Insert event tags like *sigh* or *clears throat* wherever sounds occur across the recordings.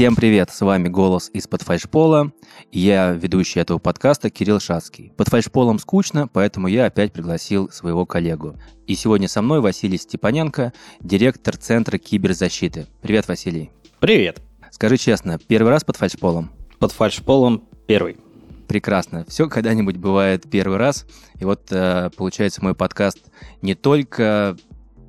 Всем привет, с вами «Голос из-под фальшпола», я ведущий этого подкаста Кирилл Шацкий. Под фальшполом скучно, поэтому я опять пригласил своего коллегу. И сегодня со мной Василий Степаненко, директор Центра киберзащиты. Привет, Василий. Привет. Скажи честно, первый раз под фальшполом? Под фальшполом первый. Прекрасно. Все когда-нибудь бывает первый раз. И вот э, получается мой подкаст не только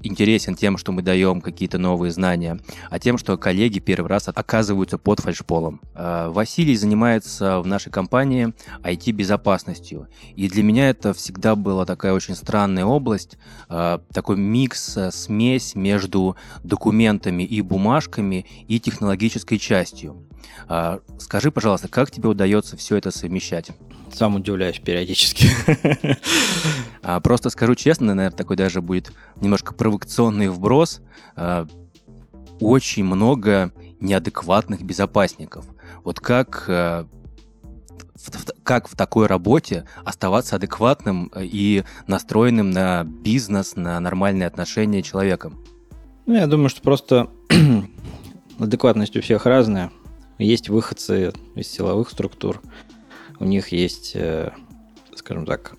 интересен тем, что мы даем какие-то новые знания, а тем, что коллеги первый раз оказываются под фальшполом. А, Василий занимается в нашей компании IT-безопасностью. И для меня это всегда была такая очень странная область, а, такой микс, э, смесь между документами и бумажками и технологической частью. А, скажи, пожалуйста, как тебе удается все это совмещать? Сам удивляюсь периодически. *laughs* А, просто скажу честно, наверное, такой даже будет немножко провокационный вброс. А, очень много неадекватных безопасников. Вот как а, как в такой работе оставаться адекватным и настроенным на бизнес, на нормальные отношения человеком? Ну, я думаю, что просто *clears throat* адекватность у всех разная. Есть выходцы из силовых структур, у них есть, э, скажем так,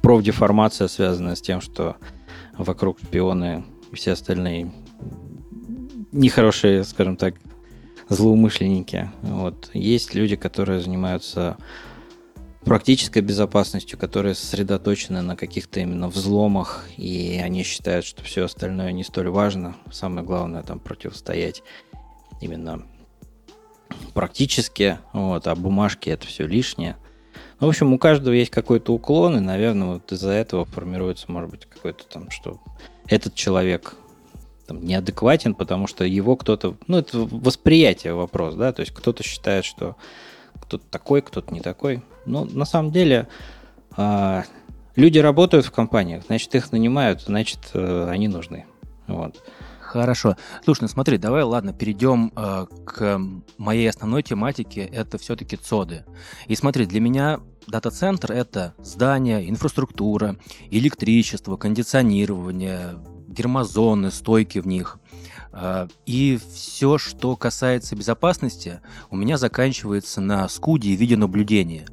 профдеформация, связанная с тем, что вокруг шпионы и все остальные нехорошие, скажем так, злоумышленники. Вот. Есть люди, которые занимаются практической безопасностью, которые сосредоточены на каких-то именно взломах, и они считают, что все остальное не столь важно. Самое главное там противостоять именно практически, вот, а бумажки это все лишнее. Ну, в общем, у каждого есть какой-то уклон, и, наверное, вот из-за этого формируется, может быть, какой-то там, что этот человек там, неадекватен, потому что его кто-то... Ну, это восприятие вопрос, да, то есть кто-то считает, что кто-то такой, кто-то не такой. Но на самом деле э, люди работают в компаниях, значит, их нанимают, значит, э, они нужны. Вот. Хорошо. Слушай, ну смотри, давай, ладно, перейдем э, к моей основной тематике. Это все-таки ЦОДы. И смотри, для меня дата-центр это здание, инфраструктура, электричество, кондиционирование, гермозоны, стойки в них. Э, и все, что касается безопасности, у меня заканчивается на скуде и видеонаблюдении.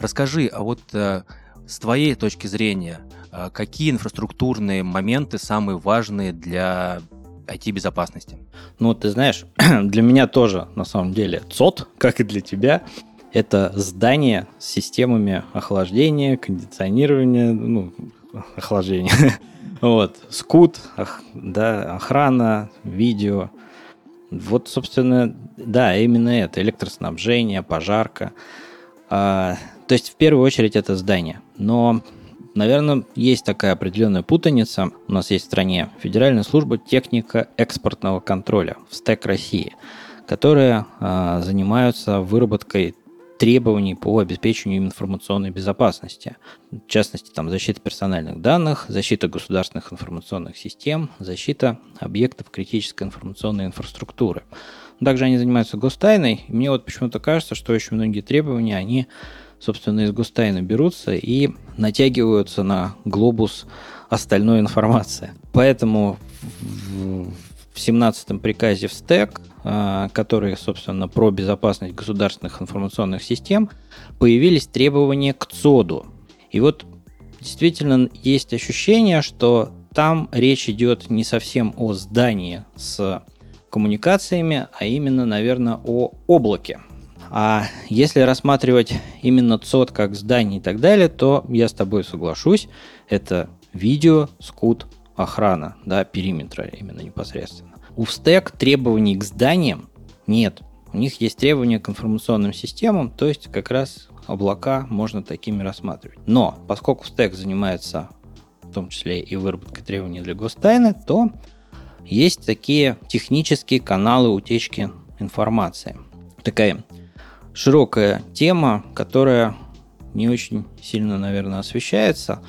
Расскажи, а вот э, с твоей точки зрения, э, какие инфраструктурные моменты самые важные для IT-безопасности? Ну, ты знаешь, *clears throat* для меня тоже, на самом деле, ЦОД, как и для тебя, это здание с системами охлаждения, кондиционирования, ну, *laughs* охлаждения. *laughs* вот, скут, ох, да, охрана, видео. Вот, собственно, да, именно это, электроснабжение, пожарка. А, то есть, в первую очередь, это здание. Но Наверное, есть такая определенная путаница. У нас есть в стране Федеральная служба техника экспортного контроля в СТЭК России, которая э, занимаются выработкой требований по обеспечению информационной безопасности. В частности, там защита персональных данных, защита государственных информационных систем, защита объектов критической информационной инфраструктуры. Также они занимаются гостайной. И мне вот почему-то кажется, что очень многие требования, они собственно, из Густайна берутся и натягиваются на глобус остальной информации. Поэтому в 17-м приказе в СТЭК, а, который, собственно, про безопасность государственных информационных систем, появились требования к ЦОДу. И вот действительно есть ощущение, что там речь идет не совсем о здании с коммуникациями, а именно, наверное, о облаке. А если рассматривать именно ЦОД как здание и так далее, то я с тобой соглашусь, это видео, скут, охрана, да, периметра именно непосредственно. У стек требований к зданиям нет. У них есть требования к информационным системам, то есть как раз облака можно такими рассматривать. Но поскольку стек занимается в том числе и выработкой требований для гостайны, то есть такие технические каналы утечки информации. Такая широкая тема, которая не очень сильно, наверное, освещается,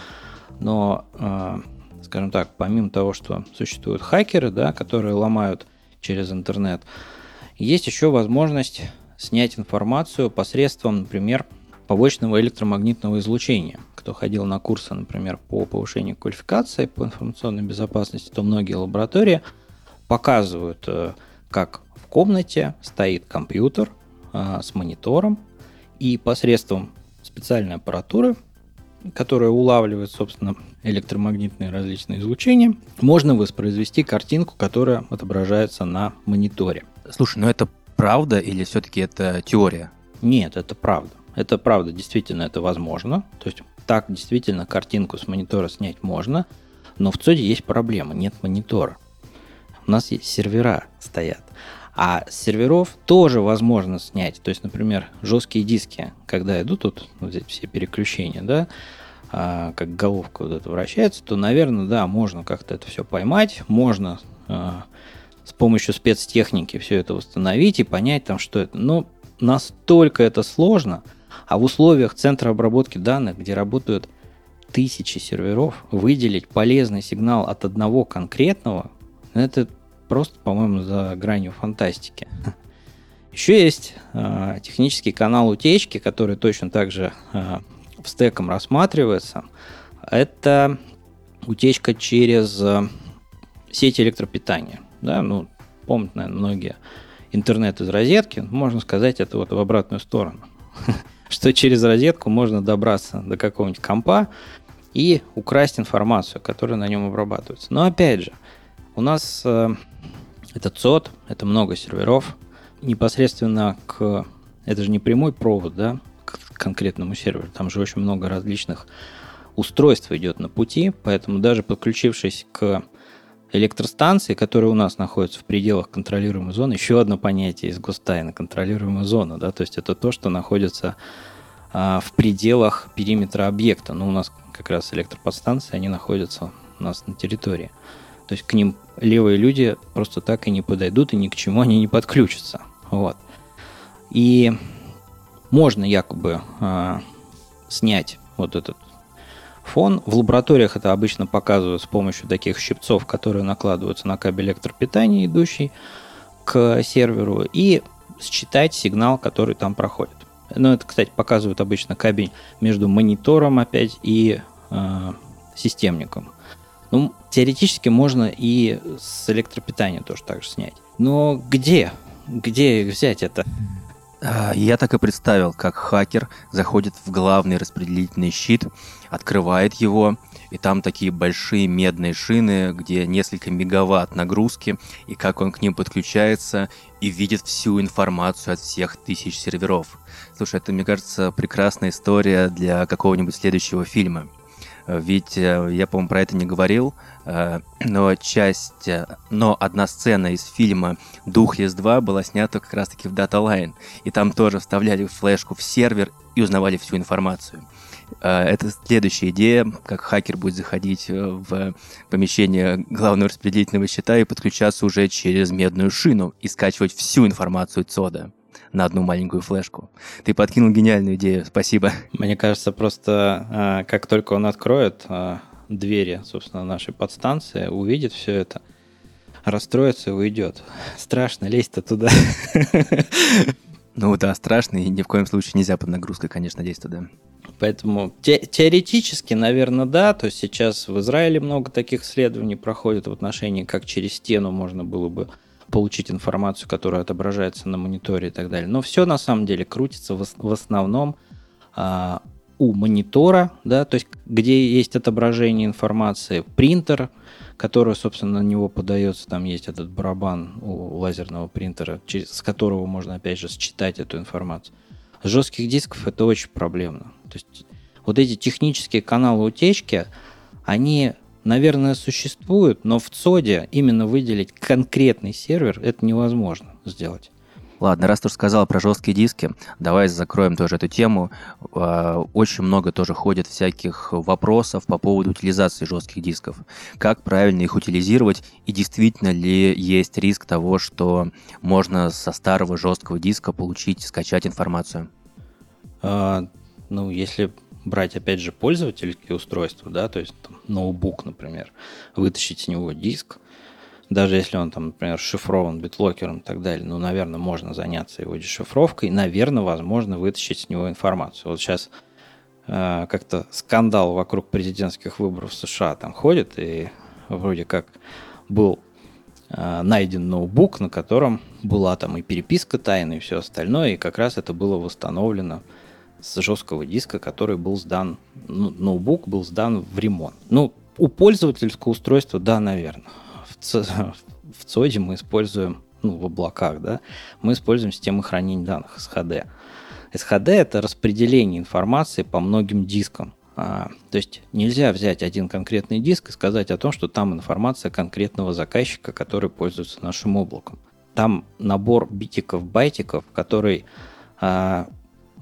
но, э, скажем так, помимо того, что существуют хакеры, да, которые ломают через интернет, есть еще возможность снять информацию посредством, например, побочного электромагнитного излучения. Кто ходил на курсы, например, по повышению квалификации по информационной безопасности, то многие лаборатории показывают, э, как в комнате стоит компьютер а, с монитором, и посредством специальной аппаратуры, которая улавливает, собственно, электромагнитные различные излучения, можно воспроизвести картинку, которая отображается на мониторе. Слушай, ну это правда или все-таки это теория? Нет, это правда. Это правда, действительно это возможно. То есть так действительно картинку с монитора снять можно, но в ЦОДе есть проблема, нет монитора. У нас есть сервера стоят. А с серверов тоже возможно снять. То есть, например, жесткие диски, когда идут тут вот эти все переключения, да, а, как головка вот эта вращается, то, наверное, да, можно как-то это все поймать, можно а, с помощью спецтехники все это восстановить и понять там, что это. Но настолько это сложно, а в условиях центра обработки данных, где работают тысячи серверов, выделить полезный сигнал от одного конкретного, это просто, по-моему, за гранью фантастики. Еще есть э, технический канал утечки, который точно так же э, стеком рассматривается. Это утечка через э, сеть электропитания. Да, ну, помнят, наверное, многие интернет из розетки. Можно сказать, это вот в обратную сторону. *laughs* Что через розетку можно добраться до какого-нибудь компа и украсть информацию, которая на нем обрабатывается. Но опять же, у нас это ЦОД, это много серверов. Непосредственно к... Это же не прямой провод, да, к конкретному серверу. Там же очень много различных устройств идет на пути, поэтому даже подключившись к электростанции, которая у нас находится в пределах контролируемой зоны, еще одно понятие из гостайна, контролируемая зона, да, то есть это то, что находится а, в пределах периметра объекта. Но у нас как раз электроподстанции, они находятся у нас на территории. То есть к ним левые люди просто так и не подойдут, и ни к чему они не подключатся. Вот. И можно якобы э, снять вот этот фон. В лабораториях это обычно показывают с помощью таких щипцов, которые накладываются на кабель электропитания, идущий к серверу, и считать сигнал, который там проходит. Ну, это, кстати, показывают обычно кабель между монитором опять и э, системником. Ну, теоретически можно и с электропитания тоже так же снять. Но где? Где взять это? А, я так и представил, как хакер заходит в главный распределительный щит, открывает его, и там такие большие медные шины, где несколько мегаватт нагрузки, и как он к ним подключается и видит всю информацию от всех тысяч серверов. Слушай, это, мне кажется, прекрасная история для какого-нибудь следующего фильма. Ведь э, я, по-моему, про это не говорил, э, но часть, э, но одна сцена из фильма «Духлес 2» была снята как раз-таки в Data Line, и там тоже вставляли флешку в сервер и узнавали всю информацию. Это следующая идея, как хакер будет заходить в помещение главного распределительного счета и подключаться уже через медную шину и скачивать всю информацию ЦОДа на одну маленькую флешку. Ты подкинул гениальную идею, спасибо. Мне кажется, просто а, как только он откроет а, двери, собственно, нашей подстанции, увидит все это, расстроится и уйдет. Страшно лезть-то туда. Ну да, страшно, и ни в коем случае нельзя под нагрузкой, конечно, действовать, да. Поэтому те, теоретически, наверное, да. То есть сейчас в Израиле много таких исследований проходит в отношении, как через стену можно было бы получить информацию, которая отображается на мониторе и так далее. Но все на самом деле крутится в, в основном а, у монитора, да, то есть где есть отображение информации, принтер, который, собственно, на него подается, там есть этот барабан у лазерного принтера, через, с которого можно, опять же, считать эту информацию. С жестких дисков это очень проблемно. То есть вот эти технические каналы утечки, они наверное, существуют, но в ЦОДе именно выделить конкретный сервер это невозможно сделать. Ладно, раз ты уже сказал про жесткие диски, давай закроем тоже эту тему. А, очень много тоже ходит всяких вопросов по поводу утилизации жестких дисков. Как правильно их утилизировать и действительно ли есть риск того, что можно со старого жесткого диска получить, скачать информацию? А, ну, если брать, опять же, пользовательские устройства, да, то есть там, ноутбук, например, вытащить с него диск, даже если он там, например, шифрован битлокером и так далее, ну, наверное, можно заняться его дешифровкой, наверное, возможно вытащить с него информацию. Вот сейчас э, как-то скандал вокруг президентских выборов в США там ходит, и вроде как был э, найден ноутбук, на котором была там и переписка тайны, и все остальное, и как раз это было восстановлено с жесткого диска, который был сдан, ну, ноутбук был сдан в ремонт. Ну, у пользовательского устройства, да, наверное. В, ЦОДе мы используем, ну, в облаках, да, мы используем систему хранения данных SHD. SHD – это распределение информации по многим дискам. А, то есть нельзя взять один конкретный диск и сказать о том, что там информация конкретного заказчика, который пользуется нашим облаком. Там набор битиков, байтиков, который а,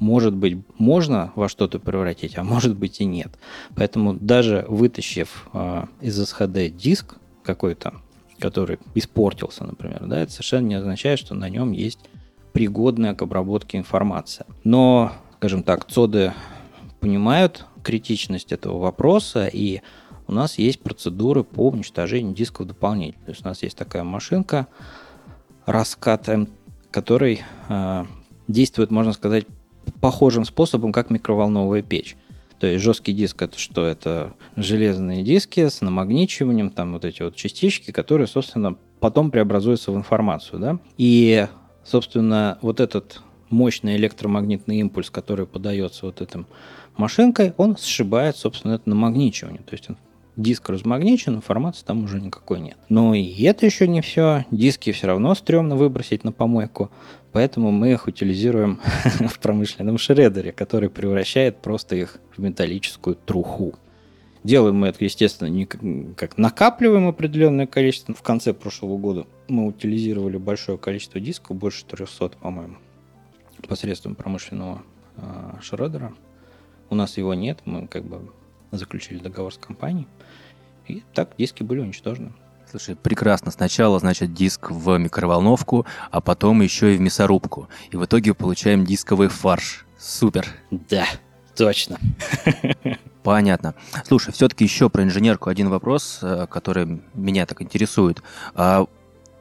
может быть, можно во что-то превратить, а может быть и нет. Поэтому даже вытащив э, из SHD диск какой-то, который испортился, например, да, это совершенно не означает, что на нем есть пригодная к обработке информация. Но, скажем так, ЦОДы понимают критичность этого вопроса, и у нас есть процедуры по уничтожению дисков дополнительно. То есть у нас есть такая машинка, раскат, который э, действует, можно сказать, похожим способом, как микроволновая печь. То есть жесткий диск это что? Это железные диски с намагничиванием, там вот эти вот частички, которые, собственно, потом преобразуются в информацию. Да? И, собственно, вот этот мощный электромагнитный импульс, который подается вот этим машинкой, он сшибает, собственно, это намагничивание. То есть диск размагничен, информации там уже никакой нет. Но и это еще не все. Диски все равно стрёмно выбросить на помойку. Поэтому мы их утилизируем *laughs* в промышленном шредере, который превращает просто их в металлическую труху. Делаем мы это, естественно, не как накапливаем определенное количество. В конце прошлого года мы утилизировали большое количество дисков, больше 300, по-моему, посредством промышленного э, шредера. У нас его нет, мы как бы заключили договор с компанией. И так диски были уничтожены. Слушай, прекрасно. Сначала, значит, диск в микроволновку, а потом еще и в мясорубку. И в итоге получаем дисковый фарш. Супер. Да, точно. Понятно. Слушай, все-таки еще про инженерку один вопрос, э, который меня так интересует. А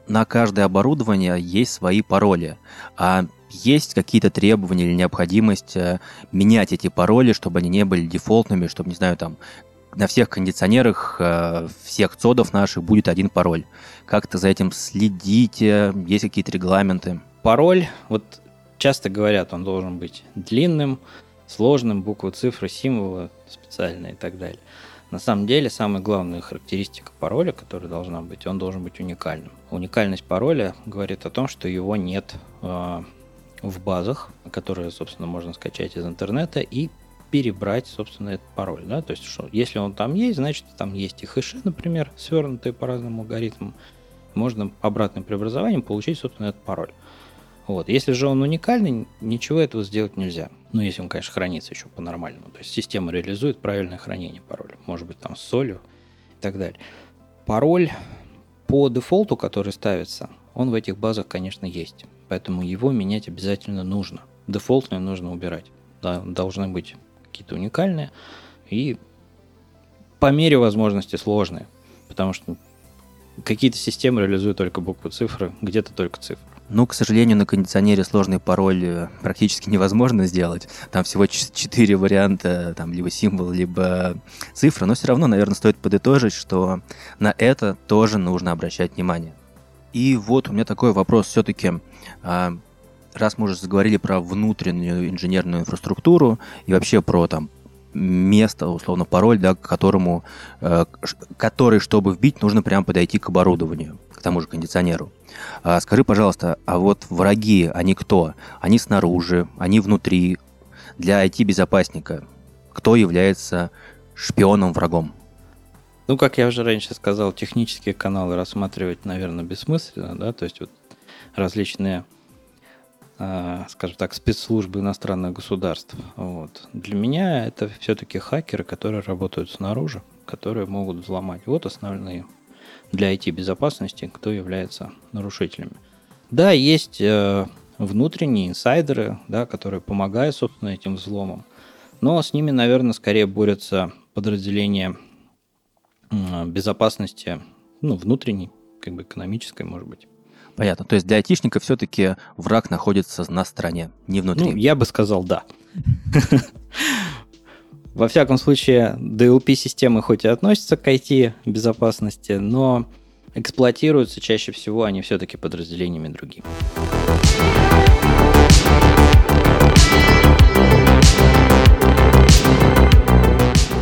на каждое оборудование есть свои пароли. А есть какие-то требования или необходимость э, менять эти пароли, чтобы они не были дефолтными, чтобы, не знаю, там на всех кондиционерах э, всех цодов наших будет один пароль. Как-то за этим следите? Есть какие-то регламенты? Пароль, вот часто говорят, он должен быть длинным, сложным, буквы, цифры, символы специальные и так далее. На самом деле, самая главная характеристика пароля, которая должна быть, он должен быть уникальным. Уникальность пароля говорит о том, что его нет э, в базах, которые, собственно, можно скачать из интернета и перебрать, собственно, этот пароль. Да? То есть, что, если он там есть, значит, там есть и хэши, например, свернутые по разным алгоритмам. Можно обратным преобразованием получить, собственно, этот пароль. Вот. Если же он уникальный, ничего этого сделать нельзя. Ну, если он, конечно, хранится еще по-нормальному. То есть система реализует правильное хранение пароля. Может быть, там с солью и так далее. Пароль по дефолту, который ставится, он в этих базах, конечно, есть. Поэтому его менять обязательно нужно. Дефолтное нужно убирать. Да, должны быть какие-то уникальные и по мере возможности сложные, потому что какие-то системы реализуют только буквы цифры, где-то только цифры. Ну, к сожалению, на кондиционере сложный пароль э, практически невозможно сделать. Там всего четыре варианта, там либо символ, либо цифра, но все равно, наверное, стоит подытожить, что на это тоже нужно обращать внимание. И вот у меня такой вопрос все-таки. А, раз мы уже заговорили про внутреннюю инженерную инфраструктуру и вообще про там место, условно, пароль, да, к которому, э, который, чтобы вбить, нужно прямо подойти к оборудованию, к тому же кондиционеру. А, скажи, пожалуйста, а вот враги, они кто? Они снаружи, они внутри. Для IT-безопасника кто является шпионом-врагом? Ну, как я уже раньше сказал, технические каналы рассматривать, наверное, бессмысленно, да, то есть вот различные а, скажем так, спецслужбы иностранных государств. Вот. Для меня это все-таки хакеры, которые работают снаружи, которые могут взломать. Вот основные для IT-безопасности, кто является нарушителями. Да, есть э, внутренние инсайдеры, да, которые помогают, собственно, этим взломам. Но с ними, наверное, скорее борются подразделения э, безопасности, ну, внутренней, как бы экономической, может быть. Понятно. То есть для айтишника все-таки враг находится на стороне, не внутри. Ну, я бы сказал да. *laughs* Во всяком случае, DLP-системы хоть и относятся к IT-безопасности, но эксплуатируются чаще всего они все-таки подразделениями другими.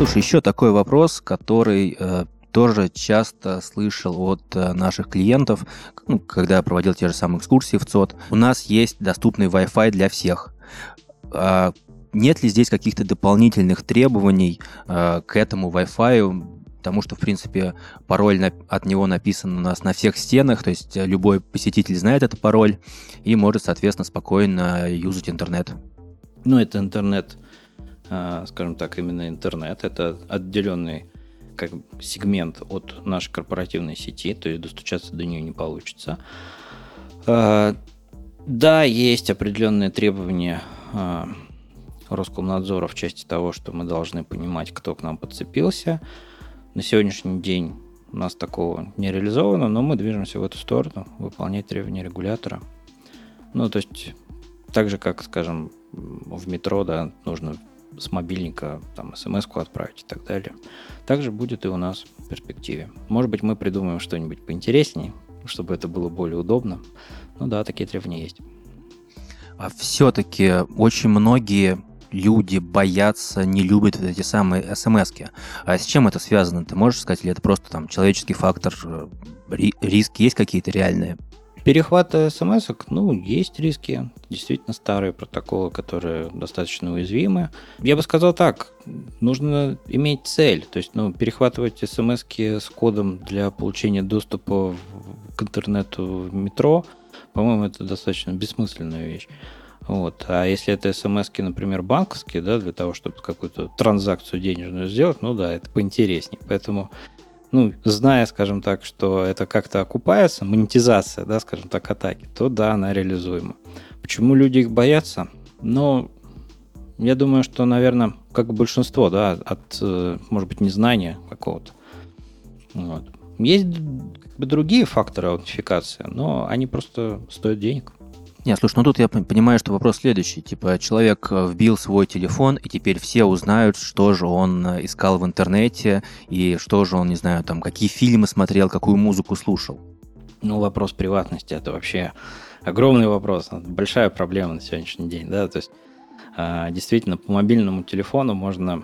Слушай, еще такой вопрос, который э, тоже часто слышал от э, наших клиентов, ну, когда я проводил те же самые экскурсии в ЦОД. У нас есть доступный Wi-Fi для всех. А нет ли здесь каких-то дополнительных требований э, к этому Wi-Fi, потому что, в принципе, пароль на, от него написан у нас на всех стенах, то есть любой посетитель знает этот пароль и может, соответственно, спокойно юзать интернет. Ну, это интернет скажем так, именно интернет. Это отделенный как сегмент от нашей корпоративной сети, то есть достучаться до нее не получится. А, да, есть определенные требования а, Роскомнадзора в части того, что мы должны понимать, кто к нам подцепился. На сегодняшний день у нас такого не реализовано, но мы движемся в эту сторону, выполнять требования регулятора. Ну, то есть, так же, как, скажем, в метро, да, нужно с мобильника там смс-ку отправить и так далее. Также будет и у нас в перспективе. Может быть, мы придумаем что-нибудь поинтереснее, чтобы это было более удобно. Ну да, такие требования есть. А все-таки очень многие люди боятся, не любят вот эти самые смс -ки. А с чем это связано? Ты можешь сказать, или это просто там человеческий фактор, э, риски есть какие-то реальные? Перехвата смс ну, есть риски. Действительно старые протоколы, которые достаточно уязвимы. Я бы сказал так, нужно иметь цель. То есть, ну, перехватывать смс с кодом для получения доступа к интернету в метро, по-моему, это достаточно бессмысленная вещь. Вот. А если это смс например, банковские, да, для того, чтобы какую-то транзакцию денежную сделать, ну да, это поинтереснее. Поэтому ну, зная, скажем так, что это как-то окупается, монетизация, да, скажем так, атаки, то да, она реализуема. Почему люди их боятся? Ну, я думаю, что, наверное, как большинство, да, от, э, может быть, незнания какого-то. Вот. Есть как бы другие факторы аутентификации, но они просто стоят денег. Нет, слушай, ну тут я понимаю, что вопрос следующий. Типа, человек э, вбил свой телефон, и теперь все узнают, что же он э, искал в интернете, и что же он, не знаю, там, какие фильмы смотрел, какую музыку слушал. Ну, вопрос приватности – это вообще огромный вопрос, большая проблема на сегодняшний день, да, то есть а, действительно по мобильному телефону можно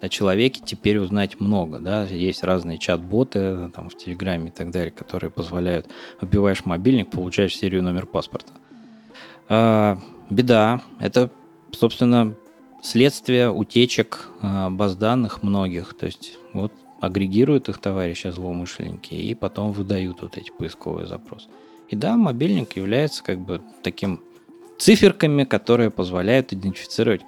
о человеке теперь узнать много, да, есть разные чат-боты там в Телеграме и так далее, которые позволяют, вбиваешь мобильник, получаешь серию номер паспорта. А, беда, это, собственно, следствие утечек а, баз данных многих, то есть вот агрегируют их товарищи злоумышленники и потом выдают вот эти поисковые запросы. И да, мобильник является как бы таким циферками, которые позволяют идентифицировать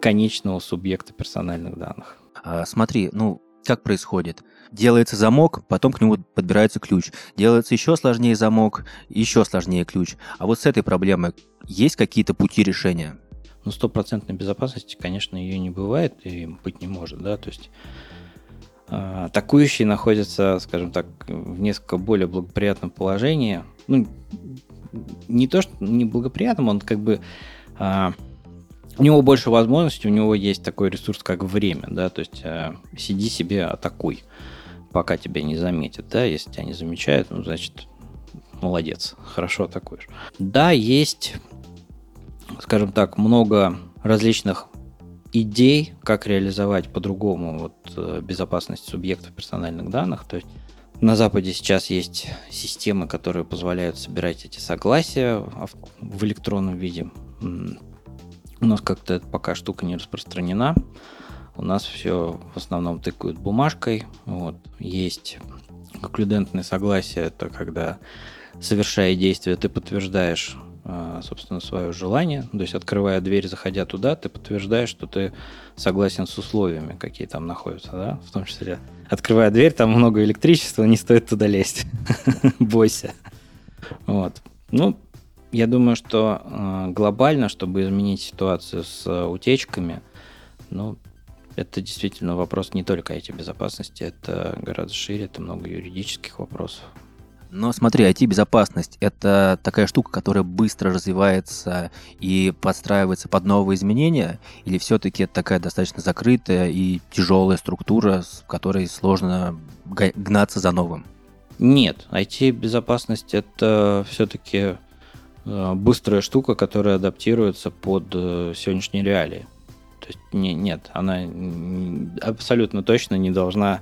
конечного субъекта персональных данных. А, смотри, ну, как происходит? Делается замок, потом к нему подбирается ключ. Делается еще сложнее замок, еще сложнее ключ. А вот с этой проблемой есть какие-то пути решения? Ну, стопроцентной безопасности, конечно, ее не бывает и быть не может, да, то есть э, атакующий находится, скажем так, в несколько более благоприятном положении. Ну, не то, что неблагоприятном, он как бы э, у него больше возможностей, у него есть такой ресурс, как время, да, то есть э, сиди себе, атакуй, пока тебя не заметят, да, если тебя не замечают, ну, значит, молодец, хорошо атакуешь. Да, есть, скажем так, много различных идей, как реализовать по-другому вот, э, безопасность субъектов персональных данных, то есть на Западе сейчас есть системы, которые позволяют собирать эти согласия в электронном виде. У нас как-то пока штука не распространена. У нас все в основном тыкают бумажкой. Вот. Есть конклюдентное согласие, это когда, совершая действие, ты подтверждаешь а, собственно, свое желание. То есть, открывая дверь, заходя туда, ты подтверждаешь, что ты согласен с условиями, какие там находятся, да, в том числе. Открывая дверь, там много электричества, не стоит туда лезть. *laughs* Бойся. Вот. Ну, я думаю, что э, глобально, чтобы изменить ситуацию с э, утечками, ну, это действительно вопрос не только IT-безопасности, это гораздо шире, это много юридических вопросов. Но смотри, IT-безопасность – это такая штука, которая быстро развивается и подстраивается под новые изменения, или все-таки это такая достаточно закрытая и тяжелая структура, с которой сложно гнаться за новым? Нет, IT-безопасность это все-таки быстрая штука, которая адаптируется под э, сегодняшние реалии. То есть не, нет, она абсолютно точно не должна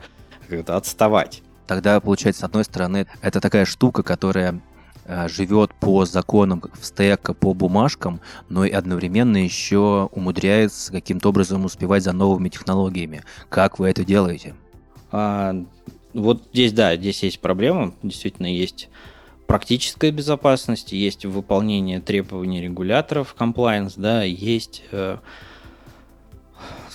как-то отставать. Тогда, получается, с одной стороны, это такая штука, которая э, живет по законам стека, по бумажкам, но и одновременно еще умудряется каким-то образом успевать за новыми технологиями. Как вы это делаете? А, вот здесь, да, здесь есть проблема. Действительно, есть практическая безопасность, есть выполнение требований регуляторов, compliance, да, есть э,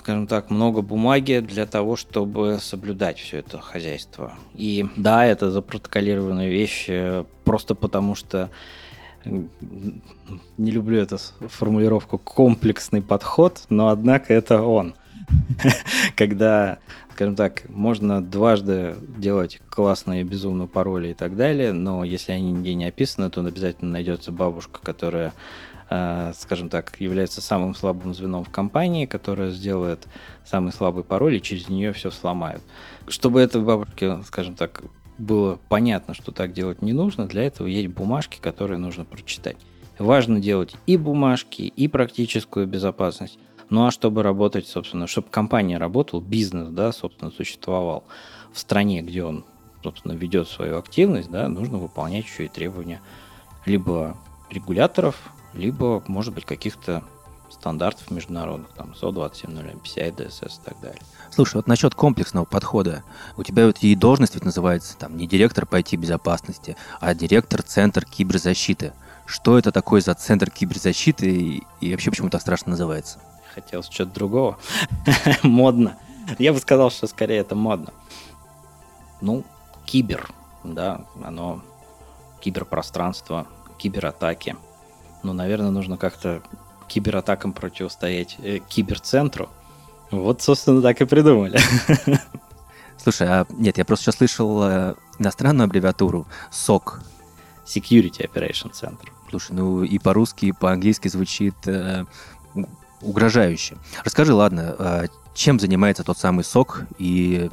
скажем так, много бумаги для того, чтобы соблюдать все это хозяйство. И да, это запротоколированные вещи просто потому, что не люблю эту формулировку комплексный подход, но однако это он. *laughs* Когда, скажем так, можно дважды делать классные безумные пароли и так далее, но если они нигде не описаны, то обязательно найдется бабушка, которая Э, скажем так, является самым слабым звеном в компании, которая сделает самый слабый пароль и через нее все сломают. Чтобы этой бабушке, скажем так, было понятно, что так делать не нужно, для этого есть бумажки, которые нужно прочитать. Важно делать и бумажки, и практическую безопасность. Ну а чтобы работать, собственно, чтобы компания работала, бизнес, да, собственно, существовал в стране, где он, собственно, ведет свою активность, да, нужно выполнять еще и требования либо регуляторов, либо, может быть, каких-то стандартов международных, там, ISO 27001, PCI DSS и так далее. Слушай, вот насчет комплексного подхода. У тебя вот и должность ведь называется там не директор по IT-безопасности, а директор Центр киберзащиты. Что это такое за Центр киберзащиты и, и вообще почему так страшно называется? Хотелось что-то другого. *laughs* модно. Я бы сказал, что скорее это модно. Ну, кибер, да, оно киберпространство, кибератаки – ну, наверное, нужно как-то кибератакам противостоять э, киберцентру. Вот, собственно, так и придумали. *laughs* Слушай, а нет, я просто сейчас слышал э, иностранную аббревиатуру СОК. Security Operation Center. Слушай, ну и по-русски, и по-английски звучит э, угрожающе. Расскажи, ладно, э, чем занимается тот самый СОК и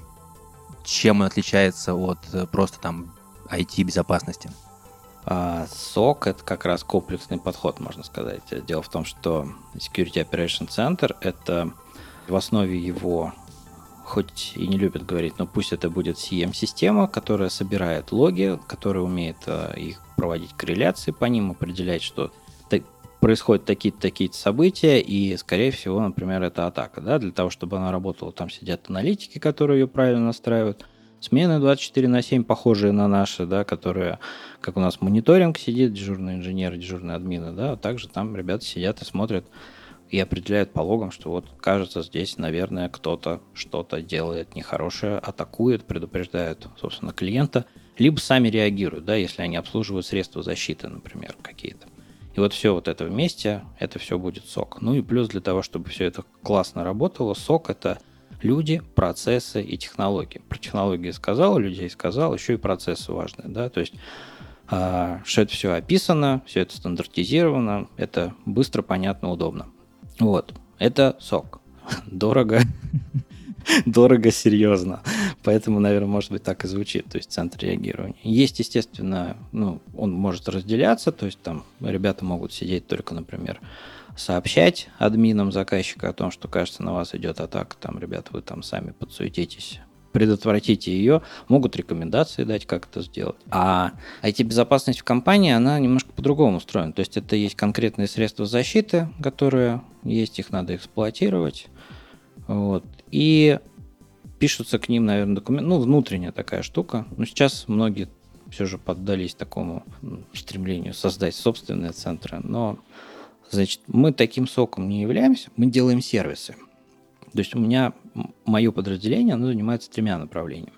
чем он отличается от э, просто там IT-безопасности? А SOC — это как раз комплексный подход, можно сказать. Дело в том, что Security Operation Center — это в основе его хоть и не любят говорить, но пусть это будет CM-система, которая собирает логи, которая умеет э, их проводить корреляции по ним, определять, что происходят такие-то такие события, и, скорее всего, например, это атака. Да? Для того, чтобы она работала, там сидят аналитики, которые ее правильно настраивают – Смены 24 на 7 похожие на наши, да, которые, как у нас мониторинг сидит, дежурный инженер, дежурный админы, да, а также там ребята сидят и смотрят и определяют по логам, что вот кажется здесь, наверное, кто-то что-то делает нехорошее, атакует, предупреждает, собственно, клиента, либо сами реагируют, да, если они обслуживают средства защиты, например, какие-то. И вот все вот это вместе, это все будет сок. Ну и плюс для того, чтобы все это классно работало, сок это люди, процессы и технологии. Про технологии сказал, людей сказал, еще и процессы важны, да, то есть а, что это все описано, все это стандартизировано, это быстро, понятно, удобно. Вот, это сок. *laughs* Дорого, *laughs* дорого, серьезно. Поэтому, наверное, может быть, так и звучит, то есть центр реагирования. Есть, естественно, ну, он может разделяться, то есть там ребята могут сидеть только, например, сообщать админам заказчика о том, что, кажется, на вас идет атака, там, ребята, вы там сами подсуетитесь, предотвратите ее, могут рекомендации дать, как это сделать. А IT-безопасность в компании, она немножко по-другому устроена. То есть это есть конкретные средства защиты, которые есть, их надо эксплуатировать. Вот. И пишутся к ним, наверное, документы. Ну, внутренняя такая штука. Но сейчас многие все же поддались такому стремлению создать собственные центры. Но Значит, мы таким соком не являемся, мы делаем сервисы. То есть у меня мое подразделение, оно занимается тремя направлениями.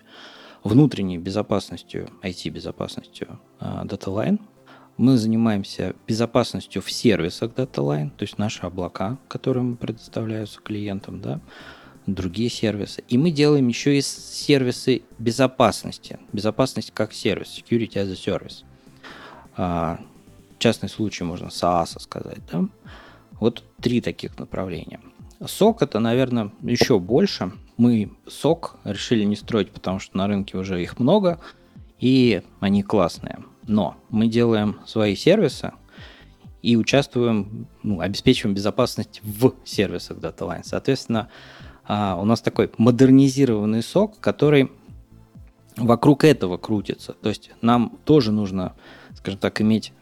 Внутренней безопасностью, IT-безопасностью uh, DataLine. Мы занимаемся безопасностью в сервисах DataLine, то есть наши облака, которые мы предоставляются клиентам, да, другие сервисы. И мы делаем еще и сервисы безопасности. Безопасность как сервис, security as a service. Uh, частный случай можно SaaS сказать. Да? Вот три таких направления. Сок это, наверное, еще больше. Мы сок решили не строить, потому что на рынке уже их много. и они классные. Но мы делаем свои сервисы и участвуем, ну, обеспечиваем безопасность в сервисах DataLine. Соответственно, а, у нас такой модернизированный сок, который вокруг этого крутится. То есть нам тоже нужно, скажем так, иметь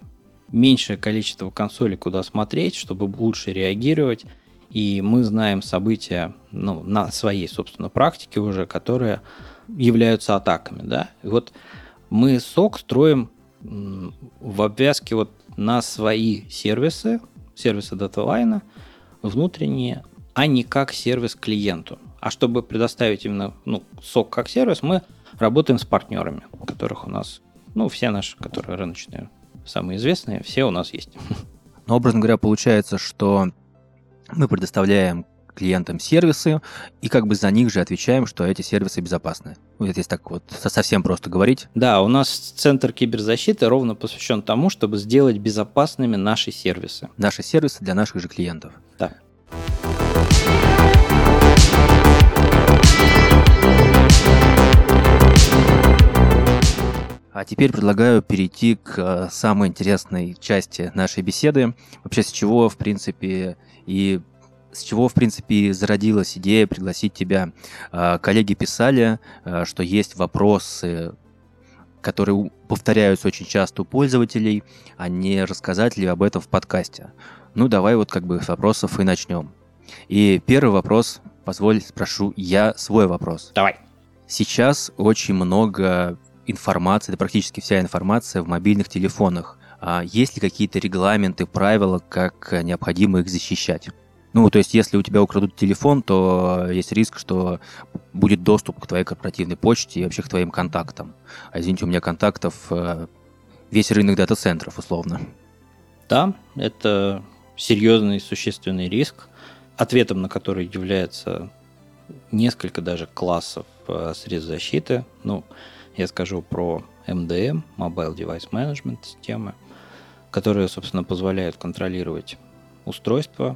меньшее количество консолей, куда смотреть, чтобы лучше реагировать. И мы знаем события ну, на своей, собственно, практике уже, которые являются атаками. Да? И вот мы сок строим в обвязке вот на свои сервисы, сервисы DataLine, внутренние, а не как сервис клиенту. А чтобы предоставить именно ну, сок как сервис, мы работаем с партнерами, которых у нас, ну, все наши, которые рыночные, самые известные, все у нас есть. *laughs* Но, образно говоря, получается, что мы предоставляем клиентам сервисы, и как бы за них же отвечаем, что эти сервисы безопасны. Вот если так вот совсем просто говорить. Да, у нас Центр киберзащиты ровно посвящен тому, чтобы сделать безопасными наши сервисы. Наши сервисы для наших же клиентов. Да. А теперь предлагаю перейти к э, самой интересной части нашей беседы. Вообще, с чего, в принципе, и с чего, в принципе, зародилась идея пригласить тебя. А, коллеги писали, а, что есть вопросы, которые повторяются очень часто у пользователей, а не рассказать ли об этом в подкасте. Ну, давай вот как бы с вопросов и начнем. И первый вопрос, позволь, спрошу я свой вопрос. Давай. Сейчас очень много информации, да практически вся информация в мобильных телефонах. А есть ли какие-то регламенты, правила, как необходимо их защищать? Ну, то есть, если у тебя украдут телефон, то есть риск, что будет доступ к твоей корпоративной почте и вообще к твоим контактам. А извините, у меня контактов э, весь рынок дата-центров, условно. Да, это серьезный существенный риск, ответом на который является несколько даже классов э, средств защиты. Ну, я скажу про MDM, Mobile Device Management системы, которые, собственно, позволяют контролировать устройство,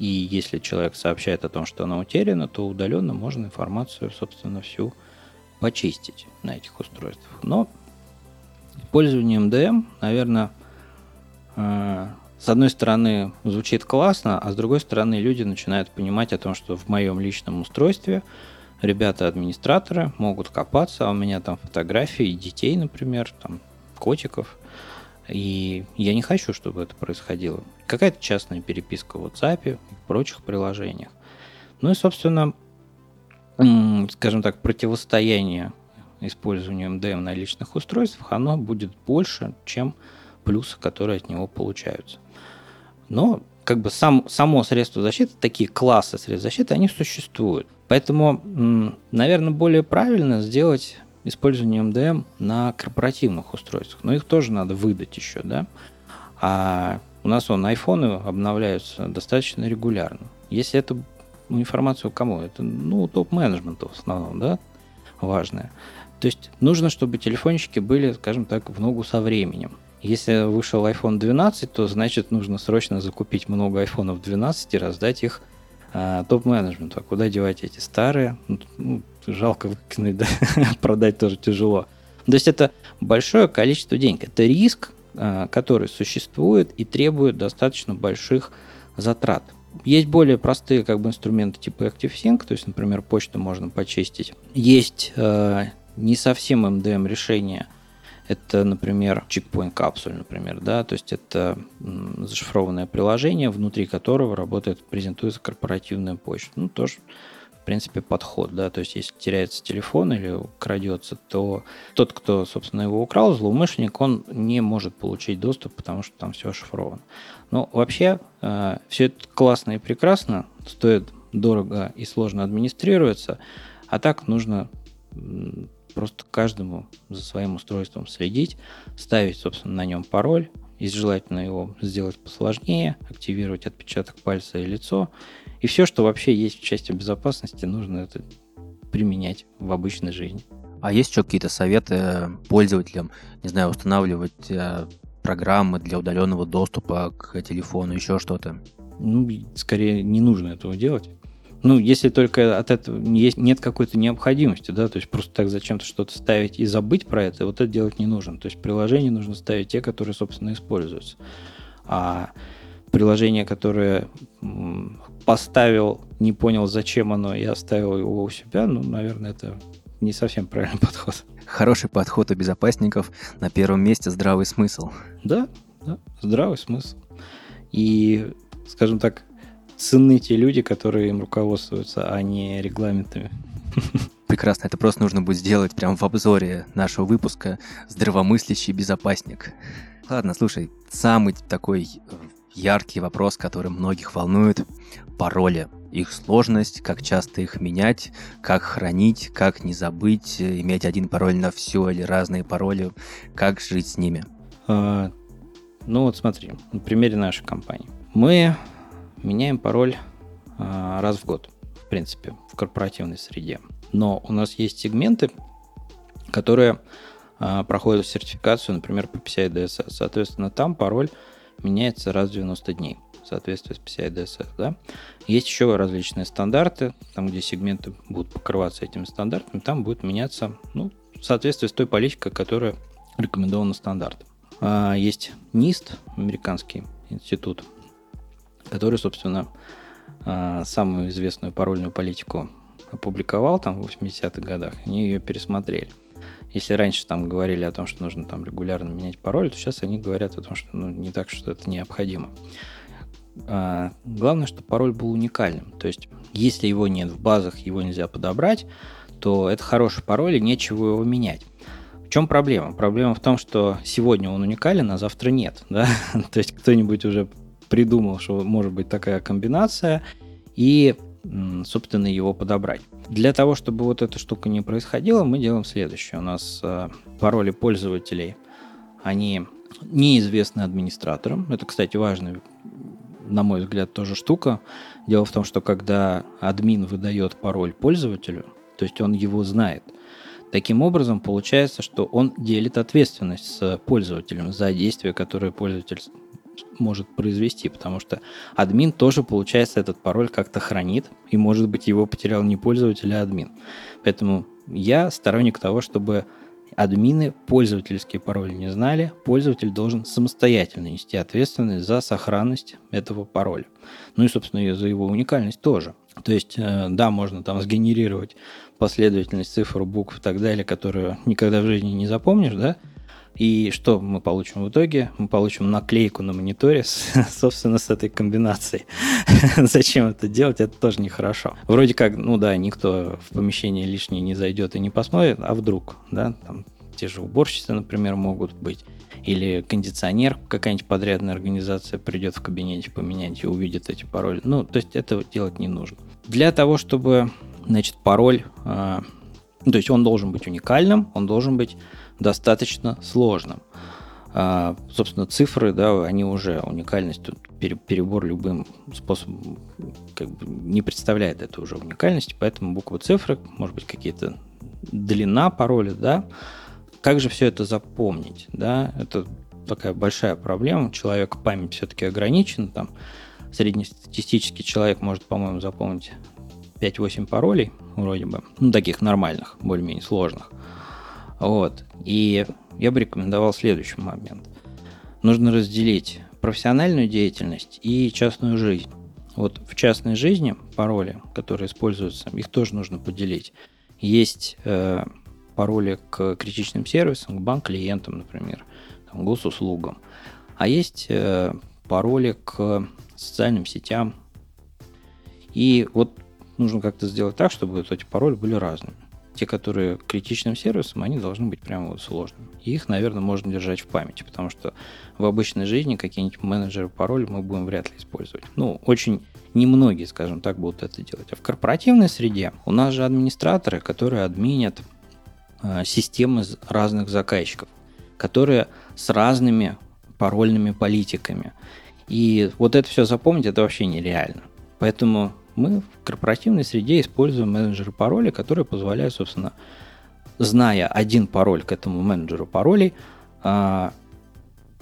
и если человек сообщает о том, что она утеряна, то удаленно можно информацию, собственно, всю почистить на этих устройствах. Но использование MDM, наверное, э, с одной стороны звучит классно, а с другой стороны люди начинают понимать о том, что в моем личном устройстве ребята-администраторы могут копаться, а у меня там фотографии детей, например, там котиков, и я не хочу, чтобы это происходило. Какая-то частная переписка в WhatsApp и в прочих приложениях. Ну и, собственно, скажем так, противостояние использованию MDM на личных устройствах, оно будет больше, чем плюсы, которые от него получаются. Но как бы сам, само средство защиты, такие классы средств защиты, они существуют. Поэтому, наверное, более правильно сделать использование MDM на корпоративных устройствах. Но их тоже надо выдать еще, да. А у нас он айфоны обновляются достаточно регулярно. Если это информацию кому? Это, ну, топ-менеджменту в основном, да, важное. То есть нужно, чтобы телефончики были, скажем так, в ногу со временем. Если вышел iPhone 12, то значит нужно срочно закупить много айфонов 12 и раздать их а, топ-менеджменту. А куда девать эти старые? Ну, жалко выкинуть, *laughs* да? продать тоже тяжело. То есть это большое количество денег. Это риск, а, который существует и требует достаточно больших затрат. Есть более простые как бы, инструменты типа ActiveSync, то есть, например, почту можно почистить. Есть э, не совсем MDM решения – это, например, Checkpoint Capsule, например, да, то есть это зашифрованное приложение, внутри которого работает, презентуется корпоративная почта. Ну, тоже в принципе, подход, да, то есть если теряется телефон или крадется, то тот, кто, собственно, его украл, злоумышленник, он не может получить доступ, потому что там все ошифровано. Но вообще э, все это классно и прекрасно, стоит дорого и сложно администрируется, а так нужно просто каждому за своим устройством следить, ставить, собственно, на нем пароль, и желательно его сделать посложнее, активировать отпечаток пальца и лицо. И все, что вообще есть в части безопасности, нужно это применять в обычной жизни. А есть еще какие-то советы пользователям, не знаю, устанавливать э, программы для удаленного доступа к телефону, еще что-то? Ну, скорее, не нужно этого делать. Ну, если только от этого есть, нет какой-то необходимости, да, то есть просто так зачем-то что-то ставить и забыть про это, вот это делать не нужно. То есть приложения нужно ставить те, которые, собственно, используются. А приложение, которое поставил, не понял, зачем оно, и оставил его у себя, ну, наверное, это не совсем правильный *laughs* подход. Хороший подход у безопасников. На первом месте здравый смысл. Да, да, здравый смысл. И, скажем так, ценны те люди, которые им руководствуются, а не регламентами. Прекрасно, это просто нужно будет сделать прямо в обзоре нашего выпуска «Здравомыслящий безопасник». Ладно, слушай, самый такой э, яркий вопрос, который многих волнует – пароли. Их сложность, как часто их менять, как хранить, как не забыть, иметь один пароль на все или разные пароли, как жить с ними. А, ну вот смотри, на примере нашей компании. Мы меняем пароль а, раз в год, в принципе, в корпоративной среде. Но у нас есть сегменты, которые а, проходят сертификацию, например, по PCI DSS. Соответственно, там пароль меняется раз в 90 дней в соответствии с PCI DSS. Да? Есть еще различные стандарты, там, где сегменты будут покрываться этими стандартами, там будет меняться ну, в соответствии с той политикой, которая рекомендована стандартом. А, есть NIST, американский институт, который, собственно, а, самую известную парольную политику опубликовал там в 80-х годах, они ее пересмотрели. Если раньше там говорили о том, что нужно там регулярно менять пароль, то сейчас они говорят о том, что ну, не так, что это необходимо. А, главное, чтобы пароль был уникальным. То есть, если его нет в базах, его нельзя подобрать, то это хороший пароль, и нечего его менять. В чем проблема? Проблема в том, что сегодня он уникален, а завтра нет. Да? *laughs* то есть кто-нибудь уже придумал, что может быть такая комбинация, и, собственно, его подобрать. Для того, чтобы вот эта штука не происходила, мы делаем следующее. У нас э, пароли пользователей, они неизвестны администраторам. Это, кстати, важная, на мой взгляд, тоже штука. Дело в том, что когда админ выдает пароль пользователю, то есть он его знает, Таким образом, получается, что он делит ответственность с пользователем за действия, которые пользователь может произвести, потому что админ тоже, получается, этот пароль как-то хранит, и, может быть, его потерял не пользователь, а админ. Поэтому я сторонник того, чтобы админы пользовательские пароли не знали, пользователь должен самостоятельно нести ответственность за сохранность этого пароля. Ну и, собственно, и за его уникальность тоже. То есть, э, да, можно там сгенерировать последовательность цифр, букв и так далее, которые никогда в жизни не запомнишь, да, и что мы получим в итоге? Мы получим наклейку на мониторе, с, *laughs* собственно, с этой комбинацией. *laughs* Зачем это делать? Это тоже нехорошо. Вроде как, ну да, никто в помещение лишнее не зайдет и не посмотрит, а вдруг, да, там те же уборщицы, например, могут быть. Или кондиционер, какая-нибудь подрядная организация придет в кабинете поменять и увидит эти пароли. Ну, то есть этого делать не нужно. Для того, чтобы, значит, пароль, э, то есть он должен быть уникальным, он должен быть достаточно сложным. А, собственно, цифры, да, они уже уникальность, тут перебор любым способом как бы не представляет это уже уникальности, поэтому буквы цифры, может быть, какие-то длина пароля, да. Как же все это запомнить, да? Это такая большая проблема. Человек память все-таки ограничена, там среднестатистический человек может, по-моему, запомнить 5-8 паролей, вроде бы, ну, таких нормальных, более-менее сложных. Вот. И я бы рекомендовал следующий момент. Нужно разделить профессиональную деятельность и частную жизнь. Вот в частной жизни пароли, которые используются, их тоже нужно поделить. Есть э, пароли к критичным сервисам, к банк-клиентам, например, там, госуслугам. А есть э, пароли к социальным сетям. И вот нужно как-то сделать так, чтобы вот эти пароли были разными те, которые критичным сервисом, они должны быть прямо вот сложными. Их, наверное, можно держать в памяти, потому что в обычной жизни какие-нибудь менеджеры пароль мы будем вряд ли использовать. Ну, очень немногие, скажем так, будут это делать. А в корпоративной среде у нас же администраторы, которые админят э, системы разных заказчиков, которые с разными парольными политиками. И вот это все запомнить, это вообще нереально. Поэтому мы в корпоративной среде используем менеджеры паролей, которые позволяют, собственно, зная один пароль к этому менеджеру паролей, а,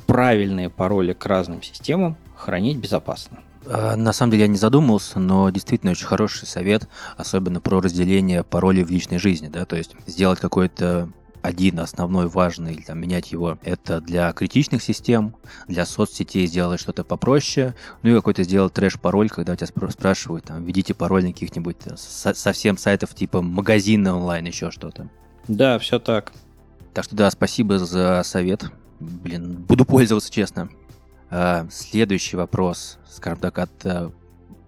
правильные пароли к разным системам хранить безопасно. А, на самом деле я не задумывался, но действительно очень хороший совет, особенно про разделение паролей в личной жизни, да, то есть сделать какой-то один основной важный, там менять его, это для критичных систем, для соцсетей сделать что-то попроще, ну и какой-то сделать трэш-пароль, когда тебя спрашивают, там, введите пароль на каких-нибудь э, совсем сайтов типа магазина онлайн, еще что-то. Да, все так. Так что да, спасибо за совет. Блин, буду пользоваться, честно. А, следующий вопрос, скажем так, от э,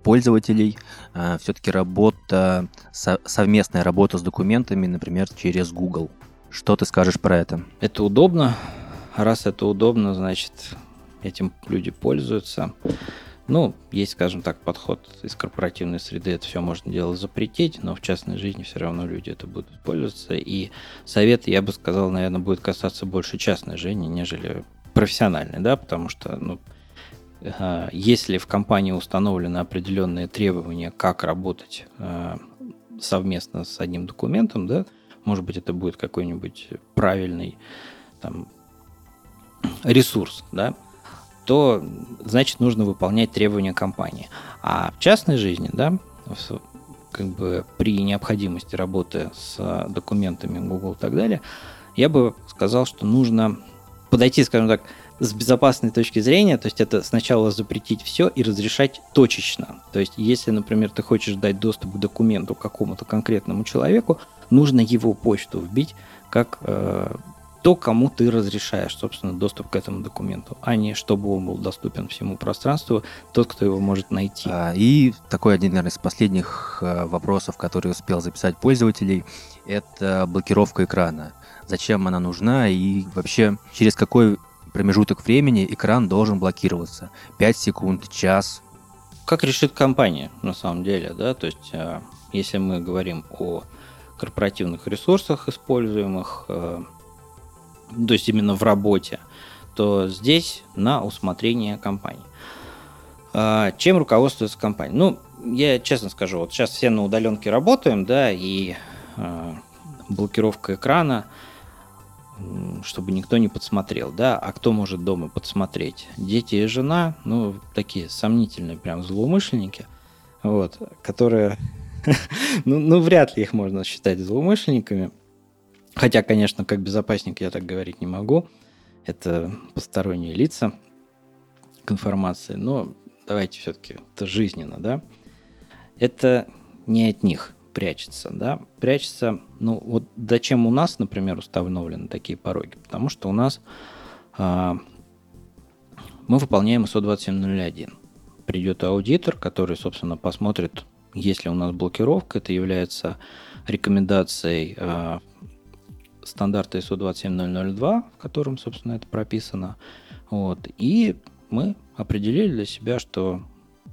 пользователей. А, Все-таки работа, совместная работа с документами, например, через Google. Что ты скажешь про это? Это удобно. Раз это удобно, значит, этим люди пользуются. Ну, есть, скажем так, подход из корпоративной среды, это все можно делать запретить, но в частной жизни все равно люди это будут пользоваться. И совет, я бы сказал, наверное, будет касаться больше частной жизни, нежели профессиональной, да, потому что, ну, э, если в компании установлены определенные требования, как работать э, совместно с одним документом, да, может быть, это будет какой-нибудь правильный там, ресурс, да, то значит нужно выполнять требования компании. А в частной жизни, да, как бы при необходимости работы с документами Google и так далее, я бы сказал, что нужно подойти, скажем так, с безопасной точки зрения, то есть это сначала запретить все и разрешать точечно. То есть если, например, ты хочешь дать доступ к документу какому-то конкретному человеку, нужно его почту вбить как э, то, кому ты разрешаешь, собственно, доступ к этому документу, а не чтобы он был доступен всему пространству, тот, кто его может найти. А, и такой один, наверное, из последних э, вопросов, который успел записать пользователей, это блокировка экрана. Зачем она нужна и вообще через какой промежуток времени экран должен блокироваться? 5 секунд, час? Как решит компания, на самом деле, да, то есть э, если мы говорим о корпоративных ресурсах, используемых э, то есть именно в работе, то здесь на усмотрение компании. А, чем руководствуется компания? Ну, я честно скажу, вот сейчас все на удаленке работаем, да, и э, блокировка экрана, чтобы никто не подсмотрел, да, а кто может дома подсмотреть? Дети и жена, ну, такие сомнительные прям злоумышленники, вот, которые, *laughs* ну, ну, вряд ли их можно считать злоумышленниками, Хотя, конечно, как безопасник я так говорить не могу. Это посторонние лица к информации. Но давайте все-таки это жизненно, да. Это не от них прячется, да. Прячется, ну вот зачем у нас, например, установлены такие пороги? Потому что у нас а, мы выполняем ISO 27001. Придет аудитор, который, собственно, посмотрит, если у нас блокировка, это является рекомендацией а, стандарта ISO 27002, в котором, собственно, это прописано. Вот. И мы определили для себя, что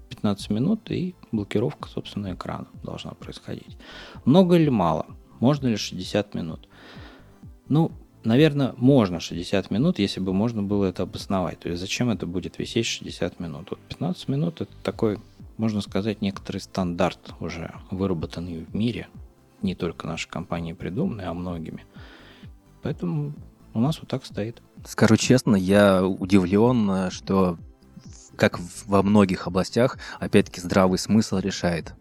15 минут и блокировка, собственно, экрана должна происходить. Много или мало? Можно ли 60 минут? Ну, наверное, можно 60 минут, если бы можно было это обосновать. То есть зачем это будет висеть 60 минут? Вот 15 минут это такой, можно сказать, некоторый стандарт уже выработанный в мире. Не только нашей компании придуманный, а многими. Поэтому у нас вот так стоит. Скажу честно, я удивлен, что как во многих областях, опять-таки, здравый смысл решает.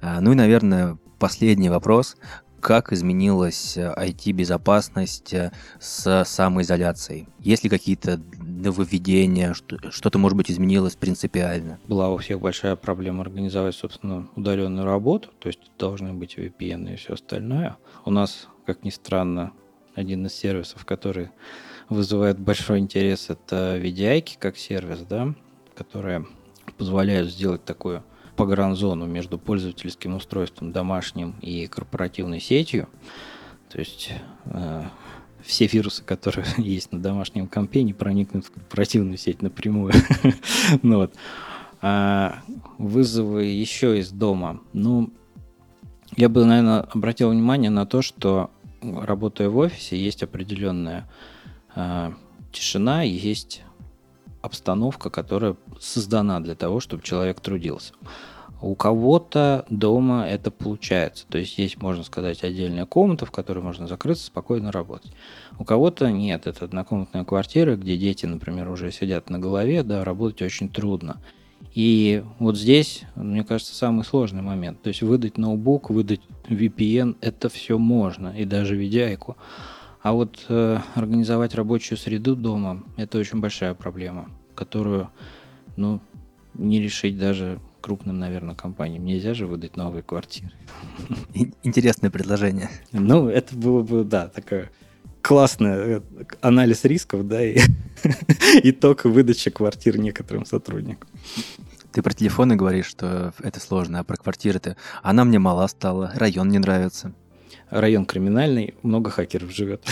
А, ну и, наверное, последний вопрос. Как изменилась IT-безопасность э, с самоизоляцией? Есть ли какие-то нововведения, что-то, может быть, изменилось принципиально? Была у всех большая проблема организовать, собственно, удаленную работу, то есть должны быть VPN и все остальное. У нас, как ни странно, один из сервисов, который вызывает большой интерес, это VDI как сервис, да, которые позволяют сделать такую погранзону между пользовательским устройством домашним и корпоративной сетью. То есть э, все вирусы, которые *laughs* есть на домашнем компе, не проникнут в корпоративную сеть напрямую. *laughs* ну, вот. а вызовы еще из дома. Ну, я бы, наверное, обратил внимание на то, что работая в офисе, есть определенная э, тишина, есть обстановка, которая создана для того, чтобы человек трудился. У кого-то дома это получается. То есть есть, можно сказать, отдельная комната, в которой можно закрыться, спокойно работать. У кого-то нет. Это однокомнатная квартира, где дети, например, уже сидят на голове, да, работать очень трудно. И вот здесь, мне кажется, самый сложный момент. То есть выдать ноутбук, выдать VPN, это все можно, и даже видяйку. А вот э, организовать рабочую среду дома – это очень большая проблема, которую ну, не решить даже крупным, наверное, компаниям. Нельзя же выдать новые квартиры. Интересное предложение. Ну, это было бы, да, такое классный э, анализ рисков, да, и *laughs* итог выдачи квартир некоторым сотрудникам. Ты про телефоны говоришь, что это сложно, а про квартиры-то... Она мне мала стала, район не нравится. Район криминальный, много хакеров живет.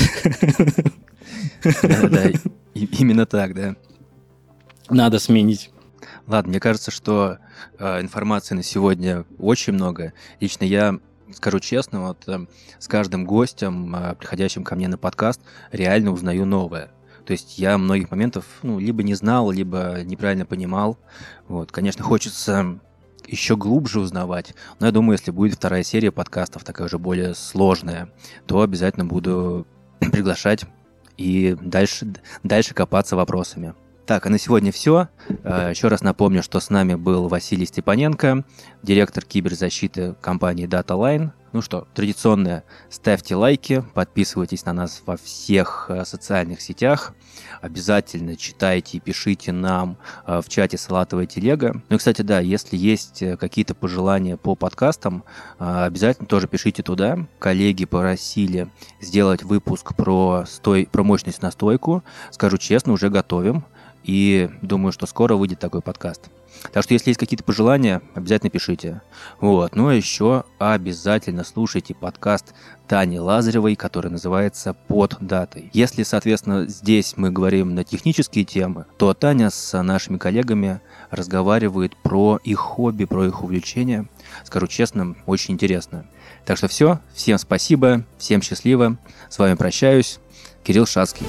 Да, да, именно так, да. Надо сменить. Ладно, мне кажется, что э, информации на сегодня очень много. Лично я скажу честно, вот э, с каждым гостем, э, приходящим ко мне на подкаст, реально узнаю новое. То есть я многих моментов ну, либо не знал, либо неправильно понимал. Вот, конечно, хочется еще глубже узнавать. Но я думаю, если будет вторая серия подкастов, такая уже более сложная, то обязательно буду *clears throat* приглашать и дальше, дальше копаться вопросами. Так, а на сегодня все. Э, Еще раз напомню, что с нами был Василий Степаненко, директор киберзащиты компании DataLine. Ну что, традиционное, ставьте лайки, подписывайтесь на нас во всех э, социальных сетях. Обязательно читайте и пишите нам э, в чате Салатовая телега. Ну и, кстати, да, если есть какие-то пожелания по подкастам, обязательно тоже пишите туда. Коллеги просили сделать выпуск про, стой, про мощность на стойку. Скажу честно, уже готовим. И думаю, что скоро выйдет такой подкаст. Так что, если есть какие-то пожелания, обязательно пишите. Вот. Ну а еще обязательно слушайте подкаст Тани Лазаревой, который называется «Под датой». Если, соответственно, здесь мы говорим на технические темы, то Таня с нашими коллегами разговаривает про их хобби, про их увлечения. Скажу честно, очень интересно. Так что все, всем спасибо, всем счастливо. С вами прощаюсь. Кирилл Шацкий.